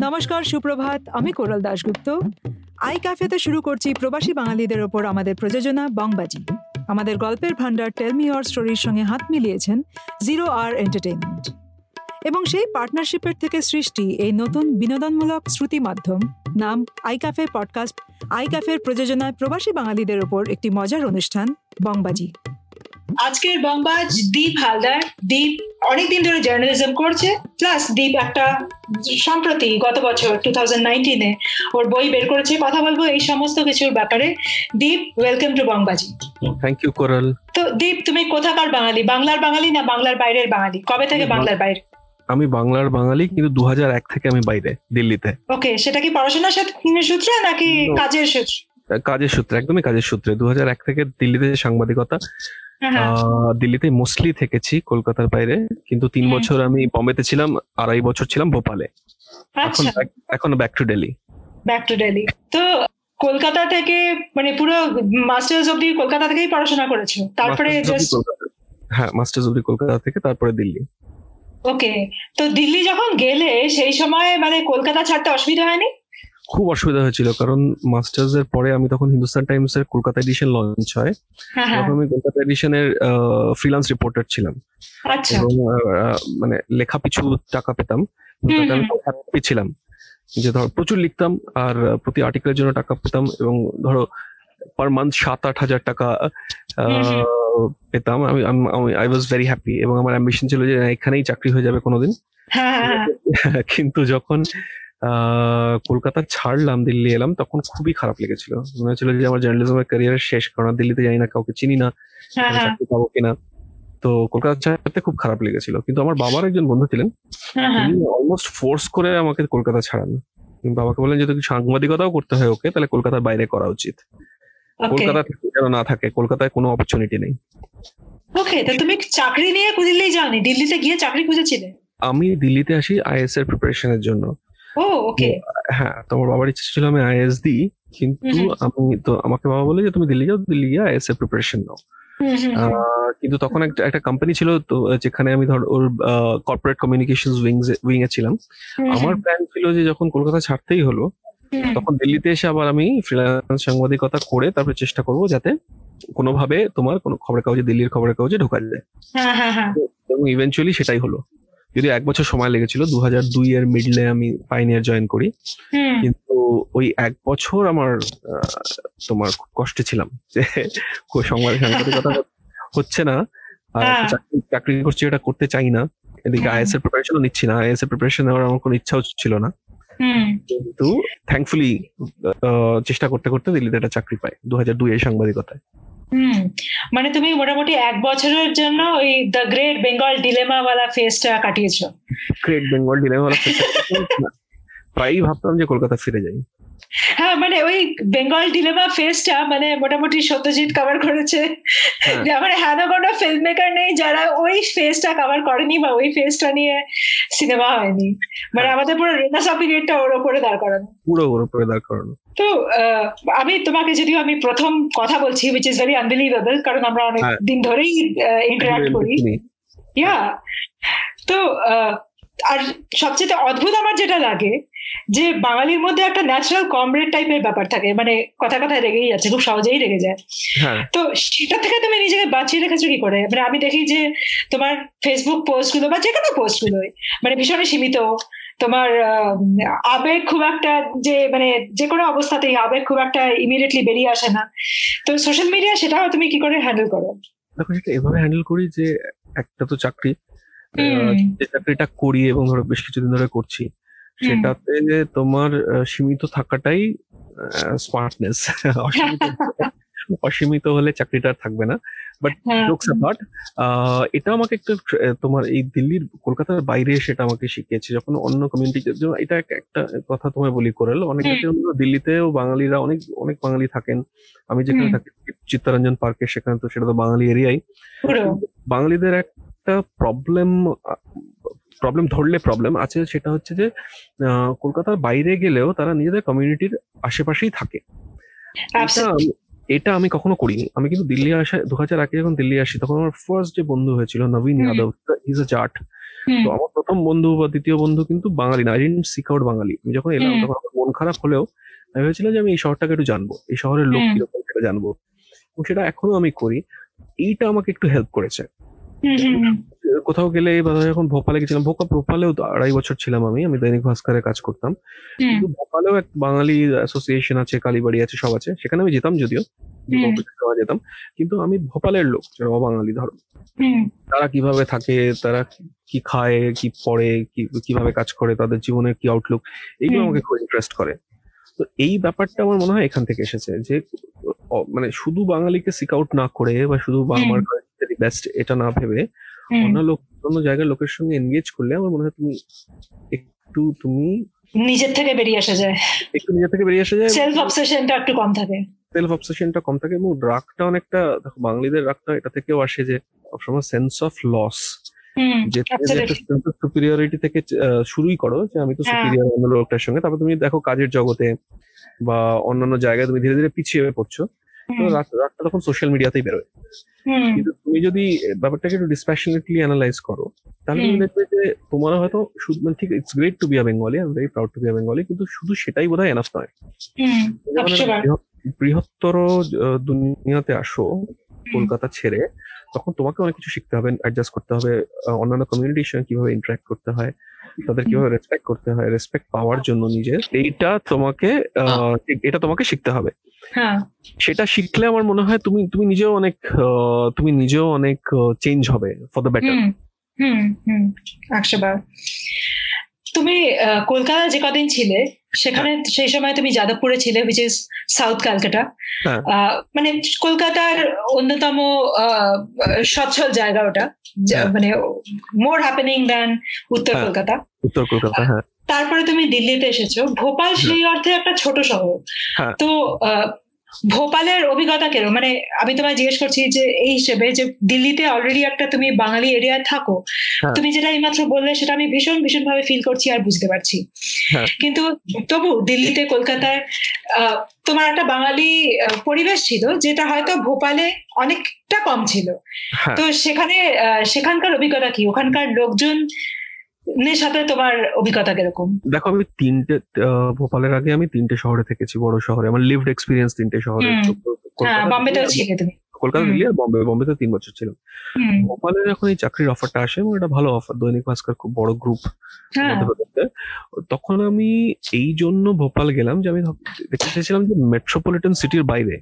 নমস্কার, সুপ্রভাত। আমি কোরাল দাশগুপ্ত। আই ক্যাফেতে শুরু করছি প্রবাসী বাঙালিদের ওপর আমাদের প্রযোজনা বংবাজি। আমাদের গল্পের ভান্ডার টেলমি অর স্টোরির সঙ্গে হাত মিলিয়েছেন জিরো আর এন্টারটেইনমেন্ট এবং সেই পার্টনারশিপের থেকে সৃষ্টি এই নতুন বিনোদনমূলক শ্রুতি মাধ্যম, নাম আই ক্যাফে পডকাস্ট। আই ক্যাফের প্রযোজনায় প্রবাসী বাঙালিদের ওপর একটি মজার অনুষ্ঠান, বংবাজি। আজকের বংবাজ দীপ হালদার। দীপ অনেকদিন ধরে জার্নালিজম করছে প্লাস দীপ একটা সম্প্রতি গত বছর টু থাউজেন্ড নাইনটিনে ওর বই বের করেছে কথা বলব এই সমস্ত কিছুর ব্যাপারে। Deep welcome to Bongbaazi thank you coral তো দীপ তুমি কোথাকার বাঙালি? বাংলার বাঙালি না বাংলার বাইরের বাঙালি? কবে থেকে বাংলার বাইরে? আমি বাংলার বাঙালি কিন্তু দু এক থেকে আমি বাইরে দিল্লিতে। ওকে সেটা কি পড়াশোনার সাথে সূত্রে নাকি কাজের সূত্রে? কাজের সূত্রে একদমই কাজের সূত্রে। দু এক থেকে দিল্লিতে সাংবাদিকতা দিল্লিতে মোস্টলি থেকেছি কলকাতার বাইরে। কিন্তু তিন বছর আমি বম্বেতে ছিলাম আড়াই বছর ছিলাম ভোপালে। এখন আচ্ছা। এখন back to Delhi back to Delhi তো কলকাতা থেকে মানে পুরো মাস্টার্স অব্দি কলকাতা থেকেই পড়াশোনা করেছ? তারপরে হ্যাঁ মাস্টার্স অব্দি কলকাতা থেকে তারপরে দিল্লি। ওকে তো দিল্লি যখন গেলে সেই সময় মানে কলকাতা ছাড়তে অসুবিধা হয়নি? খুব অসুবিধা হয়েছিল কারণ মাস্টার্স এর পরে আমি তখন হিন্দুস্তান টাইমস এর কলকাতা এডিশন লঞ্চ হয়। হ্যাঁ হ্যাঁ। তখন আমি কলকাতা এডিশনের ফ্রিল্যান্স রিপোর্টার ছিলাম। আচ্ছা। এবং মানে লেখা পিছু টাকা পেতাম। আমি। হ্যাপি ছিলাম। যে ধর প্রচুর লিখতাম আর প্রতি আর্টিকেলের জন্য টাকা পেতাম এবং ধরো পার মান্থ সাত আট হাজার টাকা পেতাম। আমি আই ওয়াজ ভেরি হ্যাপি এবং আমার অ্যাম্বিশন ছিল যে এখানেই চাকরি হয়ে যাবে কোনোদিন। হ্যাঁ। কিন্তু যখন কলকাতা ছাড়লাম দিল্লি এলাম তখন খুবই খারাপ লেগেছিল। মনে হচ্ছিল যে আমার জার্নালিজমের ক্যারিয়ার শেষ কারণ দিল্লিতে জানি না কাউকে চিনি না হ্যাঁ হ্যাঁ। চাকরি পাবো কিনা। তো কলকাতা ছাড়তে খুব খারাপ লেগেছিল। কিন্তু আমার বাবার একজন বন্ধু ছিলেন হ্যাঁ তিনি অলমোস্ট ফোর্স করে আমাকে কলকাতা ছাড়ান। বাবাকে বললেন যদি সাংবাদিকতাও করতে হয় ওকে তাহলে কলকাতার বাইরে করা উচিত। কলকাতা যেন না থাকে কলকাতায় কোনো অপরচুনিটি নেই। ওকে তো তুমি চাকরি নিয়ে দিল্লি যাওনি দিল্লিতে গিয়ে চাকরি খুঁজেছিলে? আমি দিল্লিতে আসি আইএস এর প্রিপারেশনের জন্য। ও ওকে হ্যাঁ তোমার বাবার ইচ্ছে ছিল আমি আইএস দিই কিন্তু আমি তো আমাকে বাবা বলে যে তুমি দিল্লি যাও দিল্লি গিয়ে আইএস এর প্রিপারেশন নাও। কিন্তু তখন একটা একটা কোম্পানি ছিল তো যেখানে আমি ধর ওর কর্পোরেট কমিউনিকেশন উইং উইং এ ছিলাম। আমার প্ল্যান ছিল যে যখন কলকাতা ছাড়তেই হলো তখন দিল্লিতে এসে আবার আমি ফ্রিল্যান্স সাংবাদিকতা করে তারপরে চেষ্টা করব যাতে কোনোভাবে তোমার কোনো খবরের কাগজে দিল্লির খবরের কাগজে ঢোকা যায়। হ্যাঁ হ্যাঁ হ্যাঁ। এবং ইভেনচুয়ালি সেটাই হলো। যদি এক বছর সময় লেগেছিল দু হাজার দুই এর মিডলে আমি পাইনিয়ার জয়েন করি। কিন্তু ওই এক বছর আমার তোমার খুব কষ্টে ছিলাম। যে সংবাদ সাংবাদিকতা হচ্ছে না। আর হ্যাঁ। চাকরি চাকরি করছি এটা করতে চাই না। এদিকে আইএস এর প্রিপারেশনও নিচ্ছি না। আইএস এর প্রিপারেশন নেওয়ার আমার কোনো ইচ্ছাও ছিল না। কিন্তু থ্যাঙ্কফুলি চেষ্টা করতে করতে দিল্লিতে একটা চাকরি পাই দু হাজার দুই এর সাংবাদিকতায়। হুম মানে তুমি মোটামুটি এক বছরের জন্য ওই দ্য গ্রেট বেঙ্গল ডিলেমা ওয়ালা ফেসটা কাটিয়েছো। গ্রেট বেঙ্গল ডিলেমা প্রায়ই ভাবতাম যে কলকাতা ফিরে যাই। হ্যাঁ মানে ওই বেঙ্গল ডিলেমা ফেসটা মানে মোটামুটি সত্যজিৎ কভার করেছে। হ্যাঁ। যে আমার হেন কোনো ফিল্ম মেকার নেই যারা ওই ফেসটা কভার করেনি বা ওই ফেসটা নিয়ে সিনেমা হয়নি। মানে হ্যাঁ। আমাদের পুরো রেনাসা পিরিয়ডটা ওর ওপরে দাঁড় করানো। পুরো ওর উপরে দাঁড় করানো। তো আমি তোমাকে যদিও আমি প্রথম কথা বলছি উইচ ইজ ভেরি আনবিলিভেবল কারণ আমরা অনেক হ্যাঁ। দিন ধরেই ইন্টারাক্ট করি। ইয়া তো আর সবচেয়ে অদ্ভুত আমার যেটা লাগে যে বাঙালির মধ্যে একটা ন্যাচারাল কমরেড টাইপের ব্যাপার থাকে মানে কথা কথায় রেগেই যাচ্ছে খুব সহজেই রেগে যায়। হ্যাঁ। তো সেটা থেকে তুমি নিজেকে বাঁচিয়ে রেখেছো কি করে? মানে আমি দেখি যে তোমার ফেসবুক পোস্টগুলো বা যে কোনো পোস্ট গুলোই মানে ভীষণই সীমিত। তোমার আবেগ খুব একটা যে মানে যে কোনো অবস্থাতেই আবেগ খুব একটা ইমিডিয়েটলি বেরিয়ে আসে না। তো সোশ্যাল মিডিয়া সেটাও তুমি কি করে হ্যান্ডেল করো? দেখো সেটা এভাবে হ্যান্ডেল করি যে একটা তো চাকরি। যে চাকরিটা করি এবং ধরো বেশ কিছুদিন ধরে করছি সেটাতে তোমার সীমিত থাকাটাই স্মার্টনেস অসীমিত অসীমিত হলে চাকরিটা থাকবে না। হ্যাঁ। জোকস অ্যাপার্ট এটা আমাকে একটু তোমার এই দিল্লির কলকাতার বাইরে সেটা আমাকে শিখিয়েছে। যখন অন্য কমিউনিটি এটা এক- একটা কথা তোমায় বলি করেল অনেক। দিল্লিতেও বাঙালিরা অনেক অনেক বাঙালি থাকেন। আমি যেখানে থাকি চিত্তরঞ্জন পার্কে সেখানে তো সেটা তো বাঙালি এরিয়াই। বাঙালিদের বাঙালিদের একটা প্রবলেম প্রবলেম ধরলে প্রবলেম আছে সেটা হচ্ছে যে কলকাতার বাইরে গেলেও তারা নিজেদের কমিউনিটির আশেপাশেই থাকে। এটা আমি- কখনো করিনি। আমি কিন্তু দিল্লি আসা দু হাজার আগে যখন দিল্লি আসি তখন আমার ফার্স্ট যে বন্ধু হয়েছিল নবীন যাদব ইজ আ জাট তো আমার প্রথম বন্ধু বা দ্বিতীয় বন্ধু কিন্তু বাঙালি না আই সিক আউট বাঙালি। আমি যখন এলাম তখন আমার মন খারাপ হলেও আমি ভেবেছিলাম যে আমি এই শহরটাকে একটু জানব এই শহরের লোক কীরকম সেটা জানব। এবং সেটা এখনও আমি করি। এইটা আমাকে একটু হেল্প করেছে। কোথাও গেলে বা ধরো যখন ভোপালে গেছিলাম ভোপা ভোপালেও আড়াই বছর ছিলাম আমি আমি দৈনিক ভাস্করে কাজ করতাম। কিন্তু ভোপালেও এক বাঙালি অ্যাসোসিয়েশন আছে কালীবাড়ি আছে সব আছে। সেখানে আমি যেতাম যদিও যেতাম। কিন্তু আমি ভোপালের লোক যারা অবাঙালি ধরো। তারা কীভাবে থাকে তারা কি খায় কি পড়ে কি কীভাবে কাজ করে তাদের জীবনের কি আউটলুক এইগুলো আমাকে খুব ইন্টারেস্ট করে। তো এই ব্যাপারটা আমার মনে হয় এখান থেকে এসেছে যে মানে শুধু বাঙালিকে সিক আউট না করে বা শুধু বা হুম। আমার বেস্ট এটা না ভেবে অন্য লোক অন্য জায়গার লোকের সঙ্গে এনগেজ করলে আমার মনে হয় তুমি একটু তুমি নিজের থেকে বেরিয়ে আসা যায়। একটু নিজে থেকে বেরিয়ে আসা যায়। সেলফ অবসেশনটা একটু কম থাকে। সেলফ অবসেশনটা কম থাকে এবং রাগটা অনেকটা দেখো বাঙালিদের রাগটা এটা থেকেও আসে যে সবসময় সেন্স অফ লস সুপিরিয়রিটি থেকে শুরুই করো যে আমি তো হ্যাঁ। সুপিরিয়র অন্য লোকটার সঙ্গে। তারপর তুমি দেখো কাজের জগতে বা অন্যান্য জায়গায় তুমি ধীরে ধীরে পিছিয়ে পড়ছো। রাগটা তখন সোশ্যাল মিডিয়াতেই বেরোয় কিন্তু তুমি যদি ব্যাপারটাকে একটু ডিসপ্যাশনেটলি অ্যানালাইজ করো তাহলে তুমি দেখবে যে তোমার হয়তো শুধু মানে ঠিক it's great to be a Bengali I am very proud to be a Bengali কিন্তু শুধু সেটাই বোধহয় এনাফ নয়। বৃহত্তর দুনিয়াতে আসো কলকাতা ছেড়ে তখন তোমাকে অনেক কিছু শিখতে হবে অ্যাডজাস্ট করতে হবে অন্যান্য কমিউনিটির সঙ্গে কীভাবে ইন্টারাক্ট করতে হয় তাদের কীভাবে রেসপেক্ট করতে হয় রেসপেক্ট পাওয়ার জন্য নিজের এইটা তোমাকে এটা তোমাকে শিখতে হবে। সেটা শিখলে আমার মনে হয় তুমি তুমি নিজেও অনেক তুমি নিজেও অনেক চেঞ্জ হবে for the better hmm hmm hmm একশো তুমি কলকাতা যে কদিন ছিলে সেখানে সেই সময় তুমি যাদবপুরে ছিলে which is South Calcutta. Ah, মানে কলকাতার অন্যতম আহ, সচ্ছল জায়গা ওটা হ্যাঁ। মানে মোর হ্যাপেনিং দ্যান উত্তর হ্যাঁ। কলকাতা উত্তর কলকাতা হ্যাঁ তারপরে তুমি দিল্লিতে এসেছ ভোপাল সেই অর্থে একটা ছোট শহর। তো ভোপালের অভিজ্ঞতা কেন মানে আমি তোমায় জিজ্ঞেস করছি যে এই হিসেবে যে দিল্লিতে অলরেডি একটা তুমি বাঙালি এরিয়ায় থাকো হ্যাঁ। তুমি যেটা এইমাত্র বললে সেটা আমি ভীষণ ভীষণ ভাবে ফিল করছি আর বুঝতে পারছি। হ্যাঁ। কিন্তু তবু দিল্লিতে কলকাতায় আহ, তোমার একটা বাঙালি আহ, পরিবেশ ছিল যেটা হয়তো ভোপালে অনেকটা কম ছিল। হ্যাঁ। তো সেখানে আহ, সেখানকার অভিজ্ঞতা কি? ওখানকার লোকজন এর সাথে তোমার অভিজ্ঞতা কীরকম? দেখো আমি তিনটে ভোপালের আগে আমি তিনটে শহরে থেকেছি বড় শহরে। আমার লিভড এক্সপিরিয়েন্স তিনটে শহরে। কলকাতা, হ্যাঁ বম্বেতেও ছিলে তুমি। কলকাতা দিল্লি আর বম্বে বম্বেতে তিন বছর ছিলাম। ভোপালে যখন এই চাকরির অফারটা আসে এবং এটা ভালো অফার দৈনিক ভাস্কর খুব বড় গ্রুপ হ্যাঁ। তখন আমি এই জন্য ভোপাল গেলাম যে আমি দেখতে চাইছিলাম যে মেট্রোপলিটন সিটির বাইরে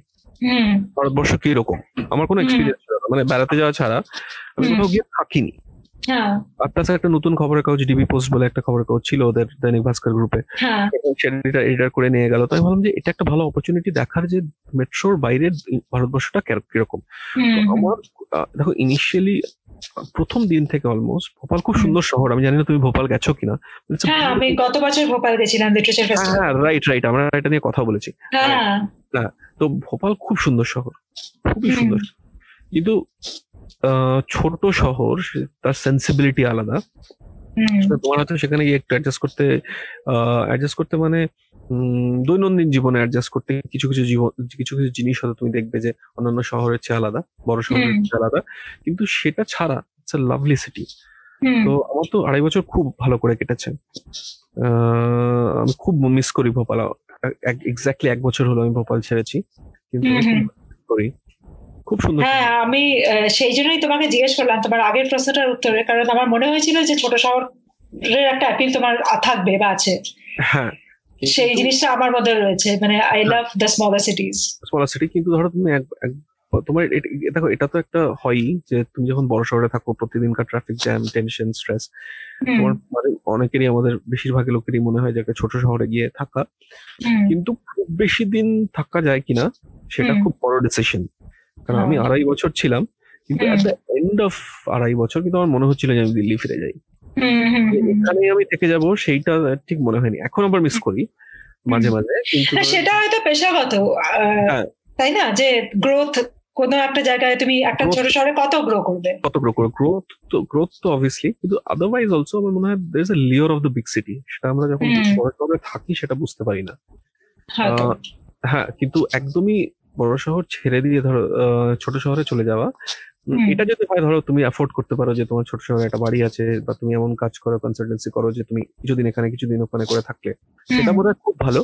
ভারতবর্ষ কীরকম। আমার কোনো এক্সপিরিয়েন্স ছিল না। মানে বেড়াতে যাওয়া ছাড়া আমি কোথাও গিয়ে থাকিনি। আর তাছাড়া একটা নতুন খবরের কাগজ ডিবি পোস্ট বলে একটা খবরের কাগজ ছিল ওদের দৈনিক ভাস্কর গ্রুপে হ্যাঁ। সেটা এডিটার করে নিয়ে গেল। তো আমি ভাবলাম যে এটা একটা ভালো অপরচুনিটি দেখার যে মেট্রোর বাইরের ভারতবর্ষটা কীরকম। আমার দেখো ইনিশিয়ালি প্রথম দিন থেকে অলমোস্ট ভোপাল খুব সুন্দর শহর। আমি জানি না তুমি ভোপাল গেছো কিনা। হ্যাঁ আমি গত বছর ভোপাল গেছিলাম লিটারেচার ফেস্টিভ্যাল হ্যাঁ রাইট রাইট আমরা এটা নিয়ে কথা বলেছি। হ্যাঁ। তো ভোপাল খুব সুন্দর শহর। খুবই সুন্দর। কিন্তু ছোট শহর তার সেন্সিবিলিটি আলাদা। তোমার হয়তো সেখানে গিয়ে একটু অ্যাডজাস্ট করতে অ্যাডজাস্ট করতে মানে দৈনন্দিন জীবনে অ্যাডজাস্ট করতে কিছু কিছু জীবন কিছু কিছু জিনিস হয়তো তুমি দেখবে যে অন্যান্য শহরের চেয়ে আলাদা বড় শহরের চেয়ে আলাদা। কিন্তু সেটা ছাড়া ইটস আ লাভলি সিটি তো আমার তো আড়াই বছর খুব ভালো করে কেটেছে। আহ, আমি খুব মিস করি ভোপাল। এক্স্যাক্টলি এক বছর হলো আমি ভোপাল ছেড়েছি। কিন্তু করি। খুব সুন্দর হ্যাঁ আমি সেই জন্যই তোমাকে জিজ্ঞেস করলাম তোমার আগের প্রশ্নটার উত্তরে কারণ আমার মনে হয়েছিল যে ছোট শহরের একটা অ্যাপিল তোমার থাকবে বা আছে। হ্যাঁ সেই জিনিসটা আমার মধ্যে রয়েছে মানে I love the smaller cities smaller city কিন্তু ধরো তুমি এক তোমার দেখো এটা তো একটা হয়ই যে তুমি যখন বড় শহরে থাকো প্রতিদিনকার ট্রাফিক জ্যাম টেনশন স্ট্রেস তোমার মানে অনেকেরই আমাদের বেশিরভাগ লোকেরই মনে হয় যে একটা ছোট শহরে গিয়ে থাকা। কিন্তু খুব বেশি দিন থাকা যায় কিনা সেটা খুব বড় ডিসিশন কারণ আমি হুম। আড়াই বছর ছিলাম কিন্তু hmm. At the end of আড়াই বছর কিন্তু আমার মনে হচ্ছিল যে আমি দিল্লি ফিরে যাই। এখানে আমি থেকে যাব সেইটা ঠিক মনে হয়নি। এখন আবার মিস করি মাঝে মাঝে কিন্তু সেটা হয়তো পেশাগত হ্যাঁ। তাই না? যে গ্রোথ কোনো একটা জায়গায় তুমি একটা ছোট শহরে কত গ্রো করবে? কত গ্রো করে গ্রোথ তো গ্রোথ তো অবভিয়াসলি কিন্তু আদারওয়াইজ অলসো আমার মনে হয় দের ইজ এ লিওর অফ দ্য বিগ সিটি সেটা আমরা যখন শহরে থাকি সেটা বুঝতে পারি না। হ্যাঁ কিন্তু একদমই বড় শহর ছেড়ে দিয়ে ধরো ছোট শহরে চলে যাওয়া। এটা যদি হয় ধরো তুমি অ্যাফোর্ড করতে পারো যে তোমার ছোট শহরে একটা বাড়ি আছে বা তুমি এমন কাজ করো কনসালটেন্সি করো যে তুমি কিছুদিন এখানে কিছুদিন ওখানে করে থাকলে সেটা বোধ খুব ভালো।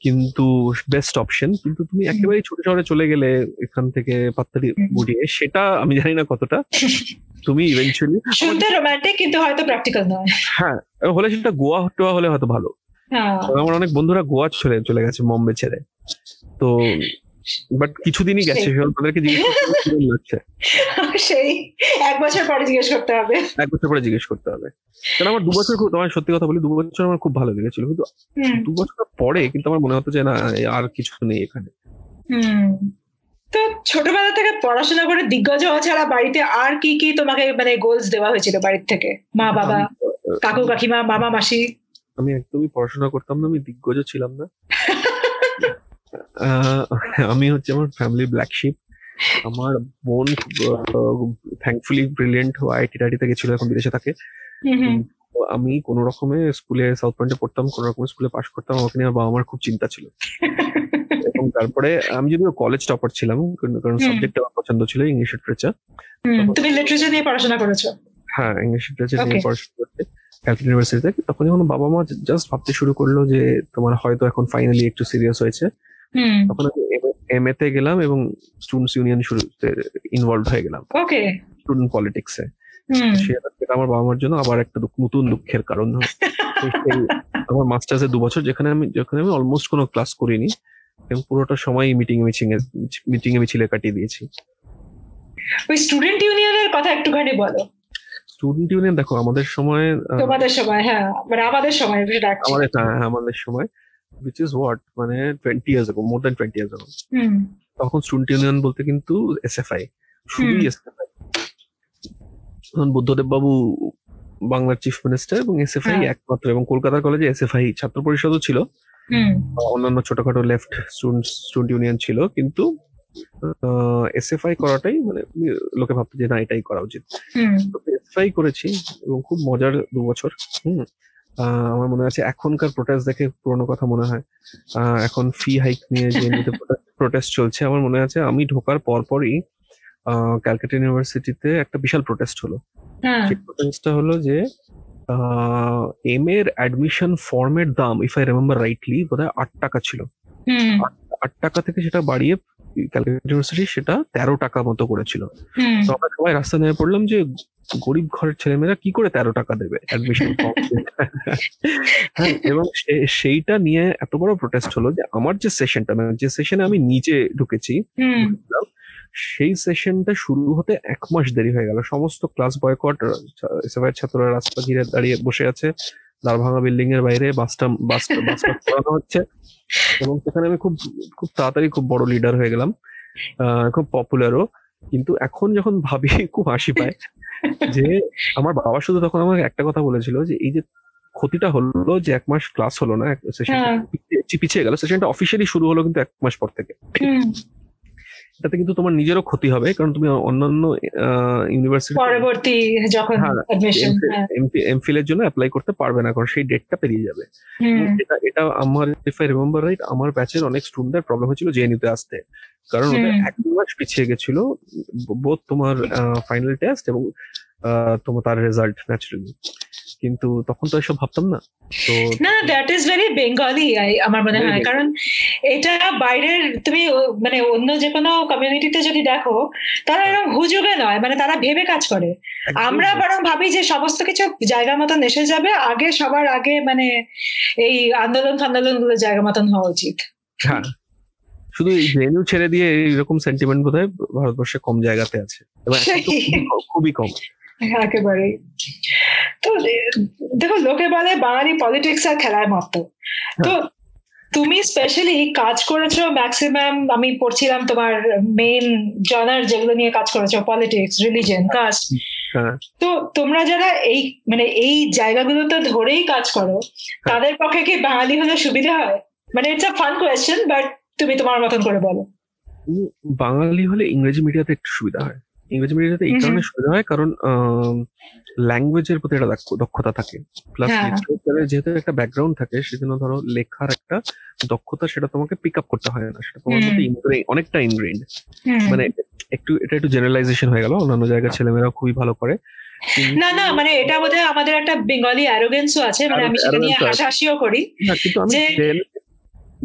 কিন্তু বেস্ট অপশন কিন্তু তুমি একেবারেই ছোট শহরে চলে গেলে এখান থেকে পাত্তালি হুম। গুড়িয়ে সেটা আমি জানি না কতটা। তুমি ইভেন্চুয়ালি শুনতে রোমান্টিক কিন্তু হয়তো প্র্যাকটিক্যাল নয়। হ্যাঁ হলে সেটা গোয়া টোয়া হলে হয়তো ভালো। হ্যাঁ। আমার অনেক বন্ধুরা গোয়া ছেড়ে চলে গেছে বম্বে ছেড়ে। তো বাট কিছুদিনই গেছে। তাদেরকে জিজ্ঞেস লাগছে? সেই এক বছর পরে জিজ্ঞেস করতে হবে। এক বছর পরে জিজ্ঞেস করতে হবে। কারণ আমার দু বছর খুব তোমার সত্যি কথা বলি দু বছর আমার খুব ভালো লেগেছিল। কিন্তু দু বছর পরে কিন্তু আমার মনে হতো যে না আর কিছু নেই এখানে। তো ছোটবেলা থেকে পড়াশোনা করে দিগ্গজ হওয়া ছাড়া বাড়িতে আর কি কি তোমাকে মানে গোলস দেওয়া হয়েছিল বাড়ির থেকে? মা বাবা কাকু কাকিমা মামা মাসি? আমি একদমই পড়াশোনা করতাম না আমি দিগ্গজ ছিলাম না। আমি হচ্ছে আমার ফ্যামিলি ব্ল্যাক শিপ আমার বোন থ্যাঙ্কফুলি ব্রিলিয়েন্ট আইটি টাইটিতে গেছিল এখন বিদেশে থাকে। আমি কোন রকমে স্কুলে সাউথ পয়েন্টে পড়তাম কোন রকমের স্কুলে পাশ করতাম আমাকে নিয়ে আমার বাবা মার খুব চিন্তা ছিল। এবং তারপরে আমি যদিও কলেজ টপার ছিলাম কারণ- সাবজেক্ট আমার পছন্দ ছিল ইংলিশ লিটারেচার তুমি লিটারেচার নিয়ে পড়াশোনা করেছ? হ্যাঁ ইংলিশ লিটারেচার নিয়ে পড়াশোনা করতে ক্যালকাটা ইউনিভার্সিটিতে তখন যখন বাবা মা জাস্ট ভাবতে শুরু করল যে তোমার হয়তো এখন ফাইনালি একটু সিরিয়াস হয়েছে। তখন আমি এম তে গেলাম এবং স্টুডেন্টস ইউনিয়ন শুরুতে ইনভলভ হয়ে গেলাম। ওকে স্টুডেন্ট পলিটিক্সে সেটা আমার বাবা মার জন্য আবার একটা নতুন দুঃখের কারণ আমার মাস্টার্সে দু বছর যেখানে আমি যেখানে আমি অলমোস্ট কোনো ক্লাস করিনি। এবং পুরোটা সময় মিটিং এ মিটিং এ মিটিং এ মিছিলে কাটিয়ে দিয়েছি। ওই স্টুডেন্ট ইউনিয়নের কথা একটুখানি বলো। স্টুডেন্ট ইউনিয়ন দেখো আমাদের সময় তোমাদের সময় হ্যাঁ। মানে আমাদের সময় আমাদের হ্যাঁ, আমাদের সময়। উইচ ইজ হোয়াট মানে twenty years ago more than twenty years ago. Hmm. তখন স্টুডেন্ট ইউনিয়ন বলতে কিন্তু এসএফআই শুধুই হুম। এসএফআই তখন বুদ্ধদেব বাবু বাংলার চিফ মিনিস্টার এবং এসএফআই হ্যাঁ। একমাত্র এবং কলকাতার কলেজে এসএফআই ছাত্র পরিষদও ছিল। অন্যান্য ছোটখাটো লেফট স্টুডেন্ট স্টুডেন্ট ইউনিয়ন ছিল কিন্তু এসএফআই করাটাই মানে লোকে ভাবতো যে না এটাই করা উচিত। এসএফআই করেছি এবং খুব মজার দু বছর। হুম। আমার মনে আছে এখনকার প্রোটেস্ট দেখে পুরোনো কথা মনে হয়। এখন ফি হাইক নিয়ে যে প্রোটেস্ট চলছে আমার মনে আছে আমি ঢোকার পরপরই ক্যালকাটা ইউনিভার্সিটিতে একটা বিশাল প্রোটেস্ট হলো। হ্যাঁ। সেই প্রোটেস্টটা হলো যে এম এর অ্যাডমিশন ফর্মের দাম ইফ আই রিমেম্বার রাইটলি বোধহয় আট টাকা ছিল। আট টাকা থেকে সেটা বাড়িয়ে ক্যালকাটা ইউনিভার্সিটি সেটা তেরো টাকা মতো করেছিল। তো আমরা সবাই রাস্তা নেমে পড়লাম যে গরিব ঘরের ছেলেমেয়েরা কি করে তেরো টাকা দেবে? অ্যাডমিশন হ্যাঁ এবং সেইটা নিয়ে এত বড় প্রোটেস্ট হলো যে আমার যে সেশনটা মানে যে সেশনে আমি নিজে ঢুকেছি সেই সেশনটা শুরু হতে এক মাস দেরি হয়ে গেল। সমস্ত ক্লাস বয়কট ছাত্ররা রাস্তা ঘিরে দাঁড়িয়ে বসে আছে। দারভাঙা বিল্ডিং এর বাইরে বাসটা বাস বাসটা করানো হচ্ছে। এবং সেখানে আমি খুব খুব তাড়াতাড়ি খুব বড় লিডার হয়ে গেলাম। খুব পপুলারও কিন্তু এখন যখন ভাবি খুব হাসি পায় যে আমার বাবা শুধু তখন আমাকে একটা কথা বলেছিল যে এই যে ক্ষতিটা হলো যে এক মাস ক্লাস হলো না সেশন হ্যাঁ। পিছিয়ে গেল। সেশনটা অফিসিয়ালি শুরু হলো কিন্তু এক মাস পর থেকে। এটাতে কিন্তু তোমার নিজেরও ক্ষতি হবে কারণ তুমি অন্যান্য ইউনিভার্সিটি পরবর্তী যখন হ্যাঁ, অ্যাডমিশন হ্যাঁ। এমফিল এর জন্য অ্যাপ্লাই করতে পারবে না কারণ সেই ডেটটা পেরিয়ে যাবে। এটা এটা আমার ইফ আই রিমেম্বার রাইট আমার ব্যাচের অনেক স্টুডেন্টদের প্রবলেম হয়েছিল জেএনইউতে আসতে। কারণ ওটা এক মাস পিছিয়ে গেছিল বোধ তোমার ফাইনাল টেস্ট এবং তোমার তার রেজাল্ট ন্যাচারালি কিন্তু তখন তো এসব ভাবতাম না। তো না দ্যাট ইজ ভেরি বেঙ্গলি আমার মনে হয়। কারণ এটা বাইরের তুমি মানে অন্য যে কোনো কমিউনিটিতে যদি দেখো তারা এরকম হুজুগে নয় মানে তারা ভেবে কাজ করে। আমরা বরং ভাবি যে সমস্ত কিছু জায়গা মতন এসে যাবে আগে সবার আগে মানে এই আন্দোলন ফান্দোলনগুলো জায়গা মতন হওয়া উচিত। হ্যাঁ। শুধু এই জেএনইউ ছেড়ে দিয়ে এরকম সেন্টিমেন্ট বোধহয় ভারতবর্ষে কম জায়গাতে আছে। তো খুবই কম- খুবই কম একেবারে তো দেখো লোকে বলে বাঙালি পলিটিক্স আর খেলায় মত। তো তুমি স্পেশালি কাজ করেছ ম্যাক্সিমাম আমি পড়ছিলাম তোমার মেইন জনার যেগুলো নিয়ে কাজ করেছ পলিটিক্স রিলিজন কাস্ট হ্যাঁ। তো তোমরা যারা এই মানে এই জায়গাগুলোতে ধরেই কাজ করো তাদের পক্ষে কি বাঙালি হলে সুবিধা হয়? মানে it's a fun question but তুমি তোমার মতন করে বলো। বাঙালি হলে ইংরেজি মিডিয়াতে একটু সুবিধা হয়। ইংরেজি মিডিয়াতে এই। কারণে সুবিধা হয় কারণ ল্যাঙ্গুয়েজের প্রতি একটা দক্ষতা থাকে প্লাস হ্যাঁ। লিটারেচারের যেহেতু একটা ব্যাকগ্রাউন্ড থাকে সেজন্য ধরো লেখার একটা দক্ষতা সেটা তোমাকে পিক আপ করতে হয় না সেটা তোমার মধ্যে অনেকটা ইনগ্রেইন্ড হুম। মানে একটু এটা একটু জেনারেলাইজেশন হয়ে গেল অন্যান্য জায়গার ছেলেমেয়েরা খুবই ভালো করে না না মানে এটা বোধহয় আমাদের একটা বেঙ্গলি অ্যারোগেন্সও আছে মানে আমি সেটা নিয়ে হাসাহাসিও করি না কিন্তু আমি যে-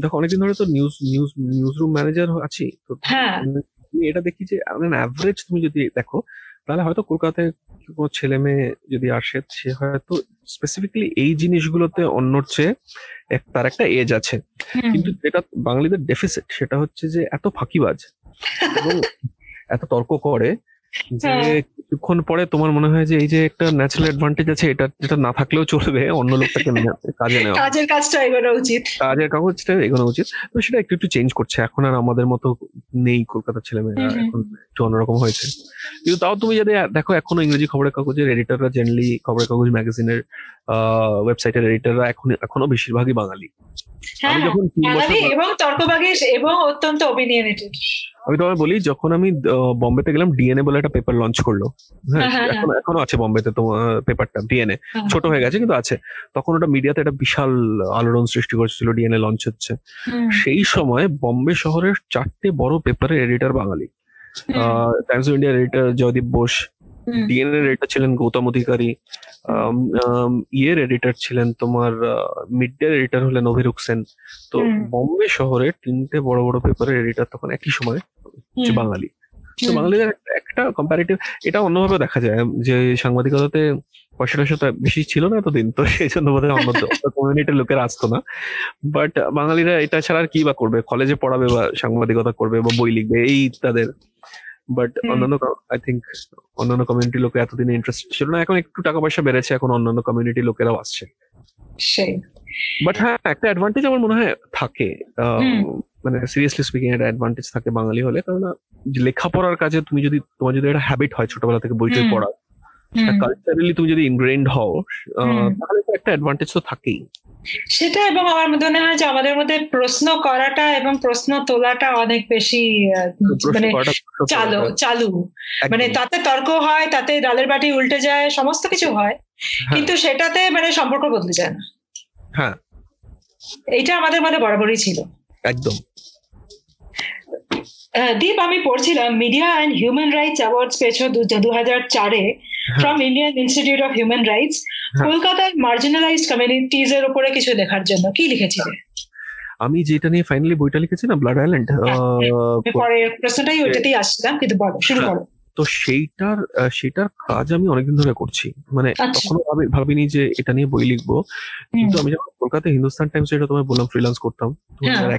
দেখো অনেকদিন ধরে তো news news news room manager আছি তো হ্যাঁ। আমি এটা দেখি যে অ্যাভারেজ তুমি যদি দেখো তাহলে হয়তো কলকাতায় কোনো ছেলে মেয়ে যদি আসে সে হয়তো স্পেসিফিকলি এই জিনিসগুলোতে অন্যর চেয়ে এক- তার একটা এজ আছে। কিন্তু যেটা বাঙালিদের ডেফিসিট সেটা হচ্ছে যে এত ফাঁকিবাজ এবং এত তর্ক করে যে হ্যাঁ। কিছুক্ষণ পরে তোমার মনে হয় যে এই যে একটা ন্যাচারাল অ্যাডভান্টেজ আছে এটা যেটা না থাকলেও চলবে অন্য লোকটাকে কাজে নেওয়া। কাজের কাজটা এগোনো উচিত। কাজের কাগজটা এগোনো উচিত। তো সেটা একটু একটু চেঞ্জ করছে। এখন আর আমাদের মতো নেই কলকাতার ছেলেমেয়েরা। হুম হুম। এখন একটু অন্যরকম হয়েছে। কিন্তু তাও তুমি যদি দেখো এখনও ইংরেজি খবরের কাগজের এডিটররা জেনারেলি খবরের কাগজ ম্যাগাজিনের ওয়েবসাইটের এডিটররা এখন এখনও বেশিরভাগই বাঙালি। হ্যাঁ আমি যখন এবং তর্কবাগী এবং অত্যন্ত অপিনিয়নেটেড আমি তোমায় বলি যখন আমি বোম্বেতে গেলাম ডিএনএ বলে একটা পেপার লঞ্চ করল। হ্যাঁ হ্যাঁ, হ্যাঁ, এখন এখনও আছে বোম্বেতে তোমার পেপারটা ডিএনএ ছোট হয়ে গেছে কিন্তু আছে। তখন ওটা মিডিয়াতে একটা বিশাল আলোড়ন সৃষ্টি করেছিল ডিএনএ লঞ্চ হচ্ছে। সেই সময় বম্বে শহরের চারটে বড় পেপারের এডিটর বাঙালি। টাইমস অফ ইন্ডিয়ার এডিটর জয়দীপ বোস ডিএনএর এডিটর ছিলেন গৌতম অধিকারী ইয়ের এডিটর ছিলেন তোমার মিড ডে এডিটর হলেন অভিরুক সেন। তো। বম্বে শহরে তিনটে বড় বড় পেপারের এডিটর তখন একই সময় হচ্ছে বাঙালি। তো বাঙালিদের একটা- কম্পারেটিভ এটা অন্যভাবে দেখা যায় যে সাংবাদিকতাতে পয়সা টয়সা তো বেশি ছিল না এতদিন তো সেই জন্য বোধহয় অন্য কমিউনিটির লোকেরা আসতো না। বাট বাঙালিরা এটা ছাড়া আর কি বা করবে? কলেজে পড়াবে বা সাংবাদিকতা করবে বা বই লিখবে এই তাদের। বাট অন্যান্য আই থিঙ্ক অন্যান্য কমিউনিটি লোকে এতদিন ইন্টারেস্ট ছিল না এখন একটু টাকা পয়সা বেড়েছে এখন অন্যান্য কমিউনিটি লোকেরাও আসছে। সেই। বাট হ্যাঁ একটা অ্যাডভান্টেজ আমার মনে হয় থাকে। মানে সিরিয়াসলি স্পিকিং একটা অ্যাডভান্টেজ থাকে বাঙালি হলে। কারণ লেখাপড়ার কাজে তুমি যদি তোমার যদি একটা হ্যাবিট হয় ছোটবেলা থেকে বই টই পড়া কালচারালি তুমি যদি ইনগ্রেন্ড হও তাহলে তো একটা অ্যাডভান্টেজ তো থাকেই। সেটা এবং আমার মনে হয় যে আমাদের মধ্যে প্রশ্ন করাটা এবং প্রশ্ন তোলাটা অনেক বেশি মানে। চালু চালু। মানে তাতে তর্ক হয় তাতে ডালের বাটি উল্টে যায় সমস্ত কিছু হয়। হ্যাঁ, কিন্তু সেটাতে মানে সম্পর্ক বদলে যায় না। হ্যাঁ। এইটা আমাদের মধ্যে বরাবরই ছিল। একদম। দীপ আমি পড়ছিলাম media and human rights awards পেয়েছ দু হাজার চারে from Indian Institute of Human Rights হ্যাঁ। কলকাতার মার্জিনালাইজড কমিউনিটিজ এর উপরে কিছু লেখার জন্য। কি লিখেছিলে? আমি যেটা নিয়ে ফাইনালি বইটা লিখেছি না ব্লাড আইল্যান্ড পরের প্রশ্নটাই ওইটাতেই আসছিলাম কিন্তু শুরু করো। তো সেইটার আহ, সেইটার কাজ আমি অনেকদিন ধরে করছি। মানে আচ্ছা। ভাবি- ভাবিনি যে এটা নিয়ে বই লিখব। কিন্তু আমি যখন কলকাতায় হিন্দুস্তান টাইমস এটা তোমায় বললাম ফ্রিল্যান্স করতাম হ্যাঁ।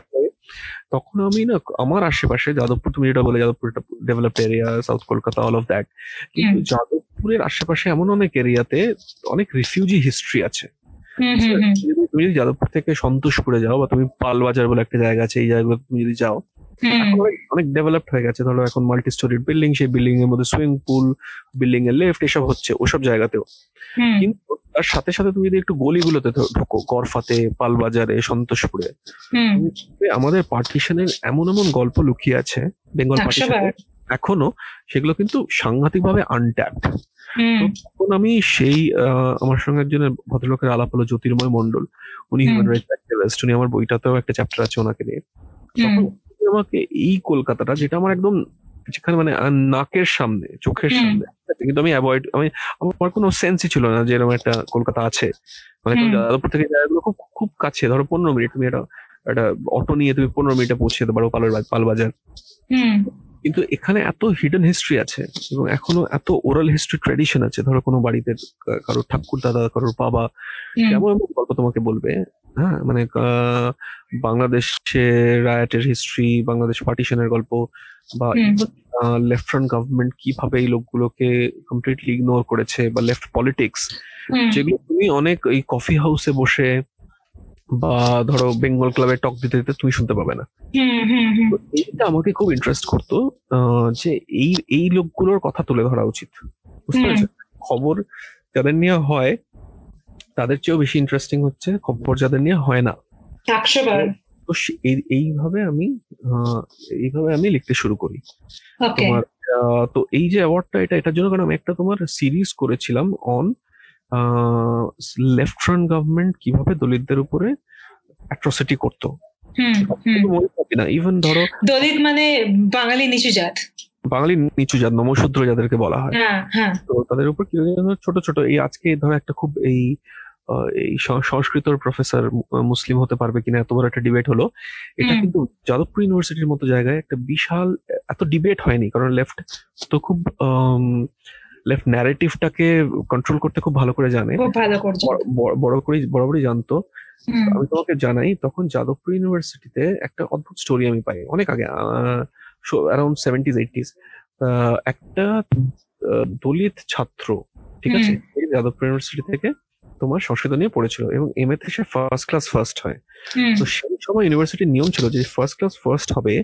তখন আমি না আমার আশেপাশে যাদবপুর তুমি যেটা বলে Jadavpur developed area south Kolkata all of that কিন্তু যাদবপুরের আশেপাশে এমন অনেক এরিয়াতে অনেক রিফিউজি হিস্ট্রি আছে। তুমি যদি যাদবপুর থেকে সন্তোষপুরে যাও বা তুমি পালবাজার বলে একটা জায়গা আছে এই জায়গাগুলো তুমি যদি যাও অনেক- ডেভেলপড হয়ে গেছে। ধরো এখন মাল্টি স্টোরিড বিল্ডিং সেই বিল্ডিং এর মধ্যে সুইমিং পুল বিল্ডিং এর লেফট এসব হচ্ছে ওসব জায়গাতেও। কিন্তু তার সাথে সাথে তুমি যদি একটু গলিগুলোতে ঢোকো গড়ফাতে পালবাজারে সন্তোষপুরে আমাদের পার্টিশনের এমন এমন গল্প লুকিয়ে আছে বেঙ্গল পার্টিশন এখনও সেগুলো কিন্তু সাংঘাতিক ভাবে আনট্যাপড তখন আমি সেই আমার সঙ্গে একজনের ভদ্রলোকের আলাপ হলো জ্যোতির্ময় মন্ডল উনি। হিউম্যান রাইটস অ্যাক্টিভিস্ট উনি আমার বইটাতেও একটা চ্যাপ্টার আছে ওনাকে নিয়ে। আমাকে এই কলকাতাটা যেটা আমার একদম যেখানে মানে নাকের সামনে চোখের সামনে কিন্তু আমি অ্যাভয়েড আমি আমার কোনো সেন্সই ছিল না যে এরকম একটা কলকাতা আছে। মানে যাদবপুর থেকে জায়গাগুলো খুব খুব কাছে ধরো পনেরো মিনিট তুমি একটা একটা অটো নিয়ে তুমি পনেরো মিনিটে পৌঁছে যেতে পারো পালের পালবাজার কিন্তু এখানে এত হিডেন হিস্ট্রি আছে এবং এখনও এত ওরাল হিস্ট্রি ট্রেডিশন আছে ধরো কোনো বাড়িতে কারোর ঠাকুর দাদা কারোর বাবা কেমন এমন গল্প তোমাকে বলবে হ্যাঁ মানে আহ, বাংলাদেশে রায়াটের হিস্ট্রি বাংলাদেশ পার্টিশনের গল্প বা। লেফট ফ্রন্ট গভর্নমেন্ট কীভাবে এই লোকগুলোকে কমপ্লিটলি ইগনোর করেছে বা লেফট পলিটিক্স যেগুলো তুমি অনেক এই কফি হাউসে বসে বা ধরো বেঙ্গল ক্লাবে টক দিতে দিতে তুমি শুনতে পাবে না এইটা আমাকে খুব ইন্টারেস্ট করতো আহ, যে এই এই লোকগুলোর কথা তুলে ধরা উচিত বুঝতে। পেরেছ খবর যাদের নিয়ে হয় তাদের চেয়েও বেশি ইন্টারেস্টিং হচ্ছে খবর যাদের নিয়ে হয় না। তো এইভাবে আমি এইভাবে আমি লিখতে শুরু করি। তোমার তো এই যে অ্যাওয়ার্ডটা এটা এটার জন্য কারণ আমি একটা তোমার সিরিজ করেছিলাম অন লেফট ফ্রন্ট গভর্নমেন্ট কীভাবে দলিতদের উপরে অ্যাট্রসিটি করতো। মনে থাকি না। ইভেন ধরো দলিত মানে বাঙালি নিচু জাত। বাঙালি নিচু জাত নমশূদ্র যাদেরকে বলা হয়। হ্যাঁ হ্যাঁ। তো তাদের উপর কি ছোট ছোট এই আজকে ধরো একটা খুব এই এই সংস্কৃতর প্রফেসর মুসলিম হতে পারবে কিনা এত বড় একটা ডিবেট হলো। এটা কিন্তু যাদবপুর ইউনিভার্সিটির মতো জায়গায় একটা বিশাল এত ডিবেট হয়নি কারণ লেফট তো খুব লেফট ন্যারেটিভটাকে কন্ট্রোল করতে খুব ভালো করে জানে। বড়- করে বরাবরই জানতো। আমি তোমাকে জানাই তখন যাদবপুর ইউনিভার্সিটিতে একটা অদ্ভুত স্টোরি আমি পাই অনেক আগে অ্যারাউন্ড সেভেন্টিজ এইটিস একটা দলিত ছাত্র ঠিক আছে? যাদবপুর ইউনিভার্সিটি থেকে তোমার সংস্কৃত নিয়ে পড়েছিল এবং এম এতে সে ফার্স্ট ক্লাস ফার্স্ট হয়। তো সেই সময় ইউনিভার্সিটির নিয়ম ছিল যে ফার্স্ট ক্লাস ফার্স্ট হবে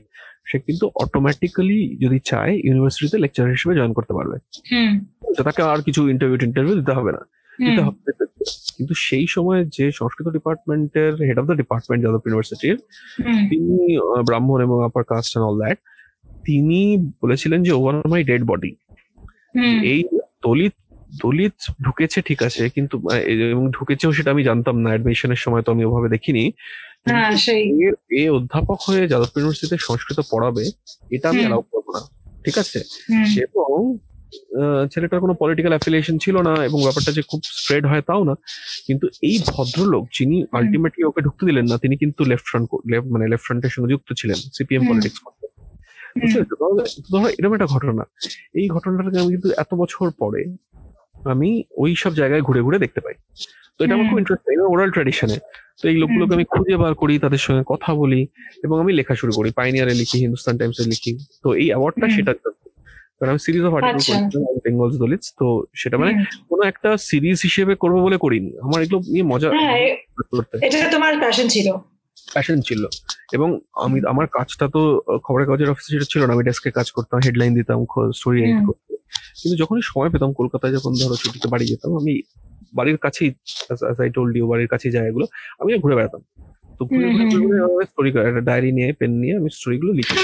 সে কিন্তু অটোমেটিক্যালি যদি চায় ইউনিভার্সিটিতে লেকচার হিসেবে জয়েন করতে পারবে। তাকে আর কিছু ইন্টারভিউ ইন্টারভিউ দিতে হবে না। দিতে হবে। কিন্তু সেই সময় যে সংস্কৃত ডিপার্টমেন্টের হেড অফ দ্য ডিপার্টমেন্ট যাদব ইউনিভার্সিটির তিনি ব্রাহ্মণ এবং upper caste and all that তিনি বলেছিলেন যে ওভার মাই ডেড বডি এই দলিত দলিত ঢুকেছে ঠিক আছে কিন্তু এবং ঢুকেছেও সেটা আমি জানতাম না অ্যাডমিশনের সময় তো আমি ওভাবে দেখিনি। হ্যাঁ এ অধ্যাপক হয়ে যাদবপুর ইউনিভার্সিটিতে সংস্কৃত পড়াবে এটা আমি অ্যালাউ করব না ঠিক আছে? এবং ছেলেটার কোনো পলিটিক্যাল অ্যাফিলিয়েশন ছিল না এবং ব্যাপারটা যে খুব স্প্রেড হয় তাও না কিন্তু এই ভদ্রলোক যিনি আলটিমেটলি ওকে ঢুকতে দিলেন না তিনি কিন্তু লেফট ফ্রন্ট মানে লেফট ফ্রন্টের সঙ্গে যুক্ত ছিলেন সিপিএম পলিটিক্স ধরো এরকম একটা ঘটনা। এই ঘটনাটাকে আমি কিন্তু এত বছর পরে আমি ওই সব জায়গায় ঘুরে ঘুরে দেখতে পাই। তো এটা আমার খুব। ইন্টারেস্টিং ওরাল ট্র্যাডিশনে তো এই লোকগুলোকে আমি খুঁজে বার করি তাদের সঙ্গে কথা বলি এবং আমি লেখা শুরু করি। পাইনিয়ারে লিখি হিন্দুস্তান টাইমসে লিখি। তো এই অ্যাওয়ার্ডটা জন্য কারণ আমি সিরিজ অফ আর্টিকেল। করেছিলাম বেঙ্গলস দলিতস তো সেটা মানে কোনো একটা সিরিজ হিসেবে করব বলে করিনি। আমার এগুলো নিয়ে মজা হ্যাঁ এটা তোমার প্যাশন ছিল। প্যাশন ছিল। এবং আমি আমার কাজটা তো খবরের কাগজের অফিসে যেটা ছিল না। আমি ডেস্কে কাজ করতাম হেডলাইন দিতাম স্টোরি এডিট করতাম। কিন্তু যখনই সময় পেতাম কলকাতায় যখন ধরো ছুটিতে বাড়ি যেতাম আমি বাড়ির কাছেই আই টোল্ড ইউ বাড়ির কাছেই জায়গাগুলো আমি ঘুরে বেড়াতাম। তো ঘুরে ঘুরে স্টোরি একটা ডায়েরি নিয়ে পেন নিয়ে আমি স্টোরিগুলো লিখি।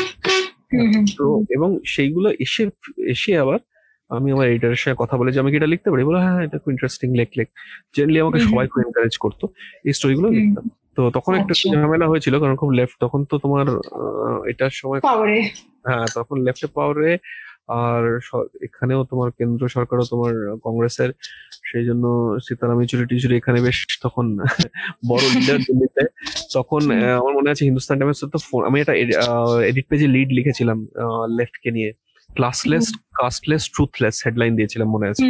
তো এবং সেইগুলো এসে এসে আবার আমি আমার এডিটারের সাথে কথা বলে যে আমি কি এটা লিখতে পারি? বলে হ্যাঁ হ্যাঁ, এটা খুব ইন্টারেস্টিং লেখ লেখ। জেনারেলি আমাকে সবাই খুব এনকারেজ করতো এই স্টোরিগুলো। লিখতাম। তো তখন একটা আচ্ছা। ঝামেলা হয়েছিল কারণ খুব লেফট তখন তো তোমার এটার সময় হ্যাঁ তখন লেফটে পাওয়ারে আর এখানেও তোমার কেন্দ্র সরকারও তোমার কংগ্রেসের সেই জন্য সীতারাম ইচুরি টিচুরি এখানে বেশ তখন বড় লিডার দিল্লিতে। তখন আমার মনে আছে হিন্দুস্তান টাইমস তো আমি একটা এডিট পেজে লিড লিখেছিলাম লেফট কে নিয়ে। ক্লাসলেস কাস্টলেস ট্রুথলেস হেডলাইন দিয়েছিলাম মনে আছে।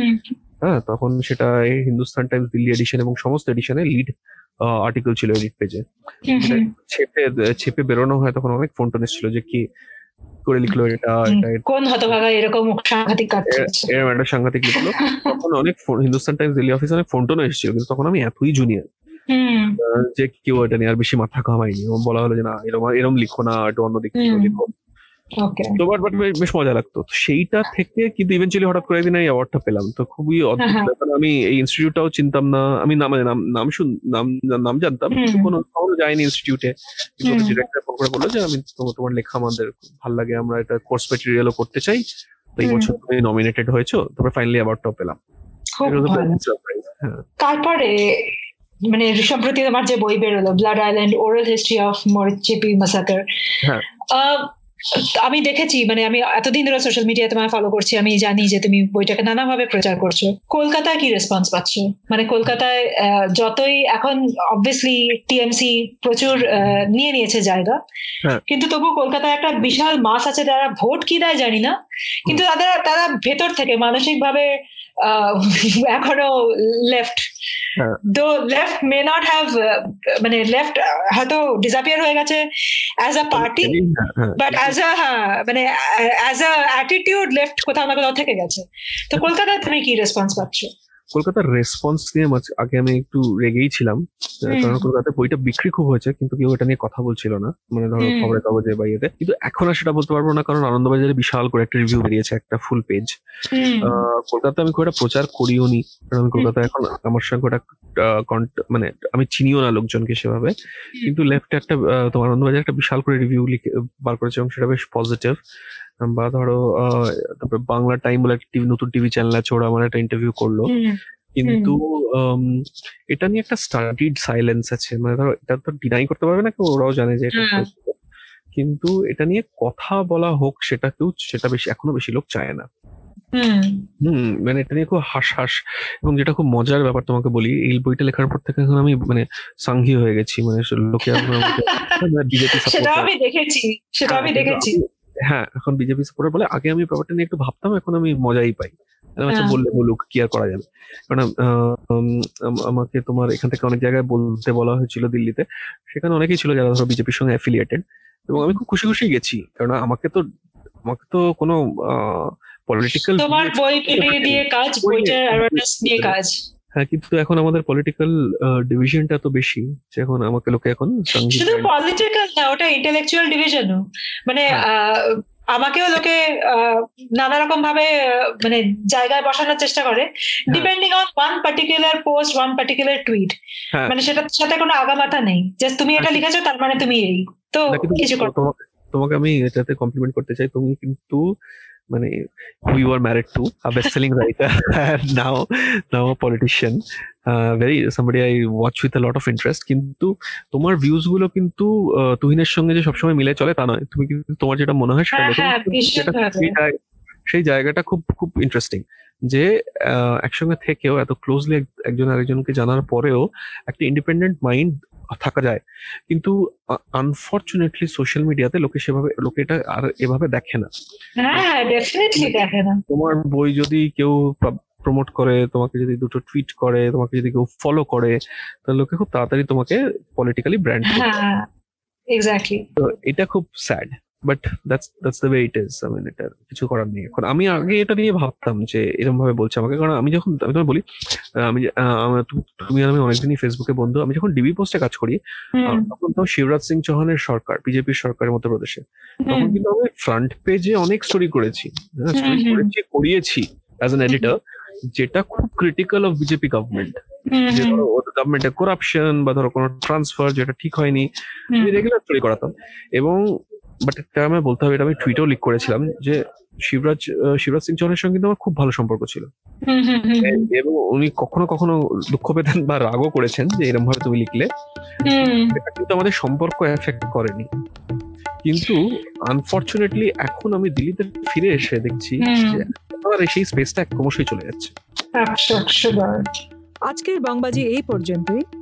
হ্যাঁ তখন সেটা এই হিন্দুস্তান টাইমস দিল্লি এডিশন এবং সমস্ত এডিশনে লিড আর্টিকেল ছিল এডিট পেজে ছেপে ছেপে বেরোনো হয় তখন অনেক ফোন টোন এসেছিল যে কি করে লিখলো এটা। কোন হতভাগা এরকম সাংঘাতিক কাজ এরকম একটা সাংঘাতিক লিখলো। তখন অনেক হিন্দুস্তান টাইমস দিল্লি অফিসে অনেক ফোন টোনও এসেছিল কিন্তু তখন আমি এতই জুনিয়র যে কেউ এটা নিয়ে আর বেশি মাথা ঘামাইনি এবং বলা হলো যে না এরকম এরকম লিখো না একটু অন্যদিকে লিখো। তো বাট বাট বেশ মজা লাগতো। সেইটা থেকে কিন্তু ইভেন্চুয়ালি হঠাৎ করে একদিন এই অ্যাওয়ার্ডটা পেলাম। তো খুবই অদ্ভুত হ্যাঁ, হ্যাঁ। ব্যাপার। আমি এই ইনস্টিটিউটটাও চিনতাম না। আমি নাম নাম নাম শুন নাম নাম জানতাম। কিন্তু কোনো কখনো যাইনি ইনস্টিটিউটে ডিরেক্টর ফোন করে বলল যে আমি তোমার তোমার লেখা আমাদের খুব ভালো লাগে। আমরা এটা কোর্স ম্যাটেরিয়ালও করতে চাই। তো এই বছর তুমি নমিনেটেড হয়েছো। তারপরে ফাইনালি অ্যাওয়ার্ডটাও পেলাম। হ্যাঁ। তারপরে মানে সম্প্রতি আমার যে বই বেরোলো Blood Island oral history of Marichjhapi massacre হ্যাঁ। আমি দেখেছি মানে আমি এতদিন ধরে সোশ্যাল মিডিয়ায় তোমায় ফলো করছি আমি জানি যে তুমি বইটাকে নানাভাবে প্রচার করছ। কলকাতায় কি রেসপন্স পাচ্ছ? মানে কলকাতায় আহ, যতই এখন অবভিয়াসলি টিএমসি প্রচুর আহ, নিয়ে নিয়েছে জায়গা। হ্যাঁ। কিন্তু তবু কলকাতায় একটা বিশাল মাস আছে যারা ভোট কি দেয় জানি না। কিন্তু তাদের তারা ভেতর থেকে মানসিক ভাবে এখনও লেফট তো লেফট মে নট হ্যাভ মানে লেফট হয়তো ডিসাপিয়ার হয়ে গেছে অ্যাজ আ পার্টি হ্যাঁ, হ্যাঁ। বাট অ্যাজ আ হ্যাঁ মানে অ্যাজ আ অ্যাটিটিউড লেফট কোথাও না কোথাও থেকে গেছে। তো কলকাতায় তুমি কি রেসপন্স পাচ্ছ? কলকাতার রেসপন্স নিয়ে আগে আমি একটু রেগেই ছিলাম। কারণ কলকাতায় বইটা বিক্রি খুব হয়েছে কিন্তু কেউ এটা নিয়ে কথা বলছিল না। মানে ধরো। খবরের কাগজে বা ইয়েতে। কিন্তু এখন আর সেটা বলতে পারব না কারণ আনন্দবাজারে বিশাল করে একটা রিভিউ বেরিয়েছে একটা ফুল পেজ হুম। কলকাতায় আমি খুব একটা প্রচার করিও নি কারণ আমি কলকাতায় এখন আমার সঙ্গে ওটা মানে আমি চিনিও না লোকজনকে সেভাবে। কিন্তু লেফট একটা তোমার আনন্দবাজার একটা বিশাল করে রিভিউ লিখে বার করেছে এবং সেটা বেশ পজিটিভ বা ধরো তারপরে বাংলা টাইম বলে একটা নতুন টিভি চ্যানেল আছে ওরা আমার একটা ইন্টারভিউ করল। কিন্তু এটা নিয়ে একটা স্টাডিড সাইলেন্স আছে। মানে ধরো এটা তো ডিনাই করতে পারবে না কেউ ওরাও জানে যে এটা হ্যাঁ। কিন্তু এটা নিয়ে কথা বলা হোক সেটা কেউ সেটা বেশি এখনও বেশি লোক চায় না। হুম, মানে এটা নিয়ে খুব হাস এবং যেটা খুব মজার ব্যাপার তোমাকে বলি এই বইটা লেখার পর থেকে এখন আমি মানে সাংঘি হয়ে গেছি। মানে লোকে বিজেপি সেটা আমি দেখেছি সেটা আমি দেখেছি। হ্যাঁ এখন বিজেপি সাপোর্টার বলে আগে আমি ব্যাপারটা নিয়ে একটু ভাবতাম এখন আমি মজাই পাই। আচ্ছা হ্যাঁ। বললে বলুক কি আর করা যাবে? কারণ আমাকে তোমার এখান থেকে অনেক জায়গায় বলতে বলা হয়েছিল দিল্লিতে। সেখানে অনেকেই ছিল যারা ধরো বিজেপির সঙ্গে অ্যাফিলিয়েটেড এবং আমি খুব খুশি খুশি গেছি কারণ আমাকে তো আমাকে তো কোনো পলিটিক্যাল তোমার বই দিয়ে কাজ বইটার অ্যাওয়ারনেস নিয়ে কাজ। হ্যাঁ কিন্তু এখন আমাদের পলিটিক্যাল ডিভিশনটা তো বেশি যে এখন আমাকে লোকে এখন শুধু পলিটিক্যাল না। ওটা ইন্টেলেকচুয়াল ডিভিশনও মানে হ্যাঁ। আমাকেও লোকে নানা রকম ভাবে মানে জায়গায় বসানোর চেষ্টা করে। Depending on one particular post one particular tweet. মানে সেটার সাথে কোনো আগামাথা নেই। জাস্ট তুমি এটা হ্যাঁ। লিখেছো তার মানে তুমি এই। তো কিছু কর তোমাকে তোমাকে আমি এটাতে কমপ্লিমেন্ট করতে চাই। তুমি কিন্তু মানে were married to a best selling writer now now politician very somebody I watch with lot of interest কিন্তু তোমার ভিউজগুলো কিন্তু আহ, তুহিনের সঙ্গে যে সবসময় মিলে চলে তা নয় তুমি কিন্তু তোমার যেটা মনে হয় সেটা হ্যাঁ। হ্যাঁ। সেই জায়গাটা খুব খুব ইন্টারেস্টিং যে আহ, একসঙ্গে থেকেও এত ক্লোজলি একজন আরেকজনকে জানার পরেও একটা ইন্ডিপেন্ডেন্ট মাইন্ড থাকা যায়। কিন্তু আনফর্চুনেটলি সোশ্যাল মিডিয়াতে লোকে সেভাবে লোকে এটা আর এভাবে দেখে না। হ্যাঁ ডেফিনেটলি দেখে না। তোমার বই যদি কেউ প্রমোট করে তোমাকে যদি দুটো টুইট করে তোমাকে যদি কেউ ফলো করে তাহলে লোকে খুব তাড়াতাড়ি তোমাকে পলিটিক্যালি ব্র্যান্ড এক্স্যাক্টলি তো এটা খুব sad but that's that's the way it is I mean এটা কিছু করার নেই এখন। আমি আগে এটা নিয়ে ভাবতাম যে এরকম ভাবে বলছে আমাকে। কারণ আমি যখন আমি তোমায় বলি আমি তুমি আর আমি অনেকদিনই ফেসবুকে বন্ধু। আমি যখন ডিবি পোস্টে কাজ করি তখন তো শিবরাজ সিং চৌহানের সরকার বিজেপির সরকারের মধ্যপ্রদেশে তখন কিন্তু আমি ফ্রন্ট পেজে অনেক স্টোরি করেছি। Story hmm. করেছি করিয়েছি অ্যাজ এন এডিটর যেটা খুব ক্রিটিক্যাল অফ বিজেপি গভর্নমেন্ট যে ধরো গভর্নমেন্টের করাপশন বা ধরো কোনো ট্রান্সফার যেটা ঠিক হয়নি আমি রেগুলার স্টোরি করাতাম। এবং বাট একটা আমি বলতে হবে এটা আমি টুইটেও লিক করেছিলাম যে শিবরাজ শিবরাজ সিং চৌহানের সঙ্গে কিন্তু আমার খুব ভালো সম্পর্ক ছিল। এবং উনি কখনো কখনো দুঃখ পেতেন বা রাগও করেছেন যে এরকম ভাবে তুমি লিখলে। কিন্তু আমাদের সম্পর্ক এফেক্ট করেনি। কিন্তু আনফর্চুনেটলি এখন আমি দিল্লিতে ফিরে এসে দেখছি আর সেই স্পেসটা ক্রমশই চলে যাচ্ছে। আজকের বাংবাজি এই পর্যন্তই।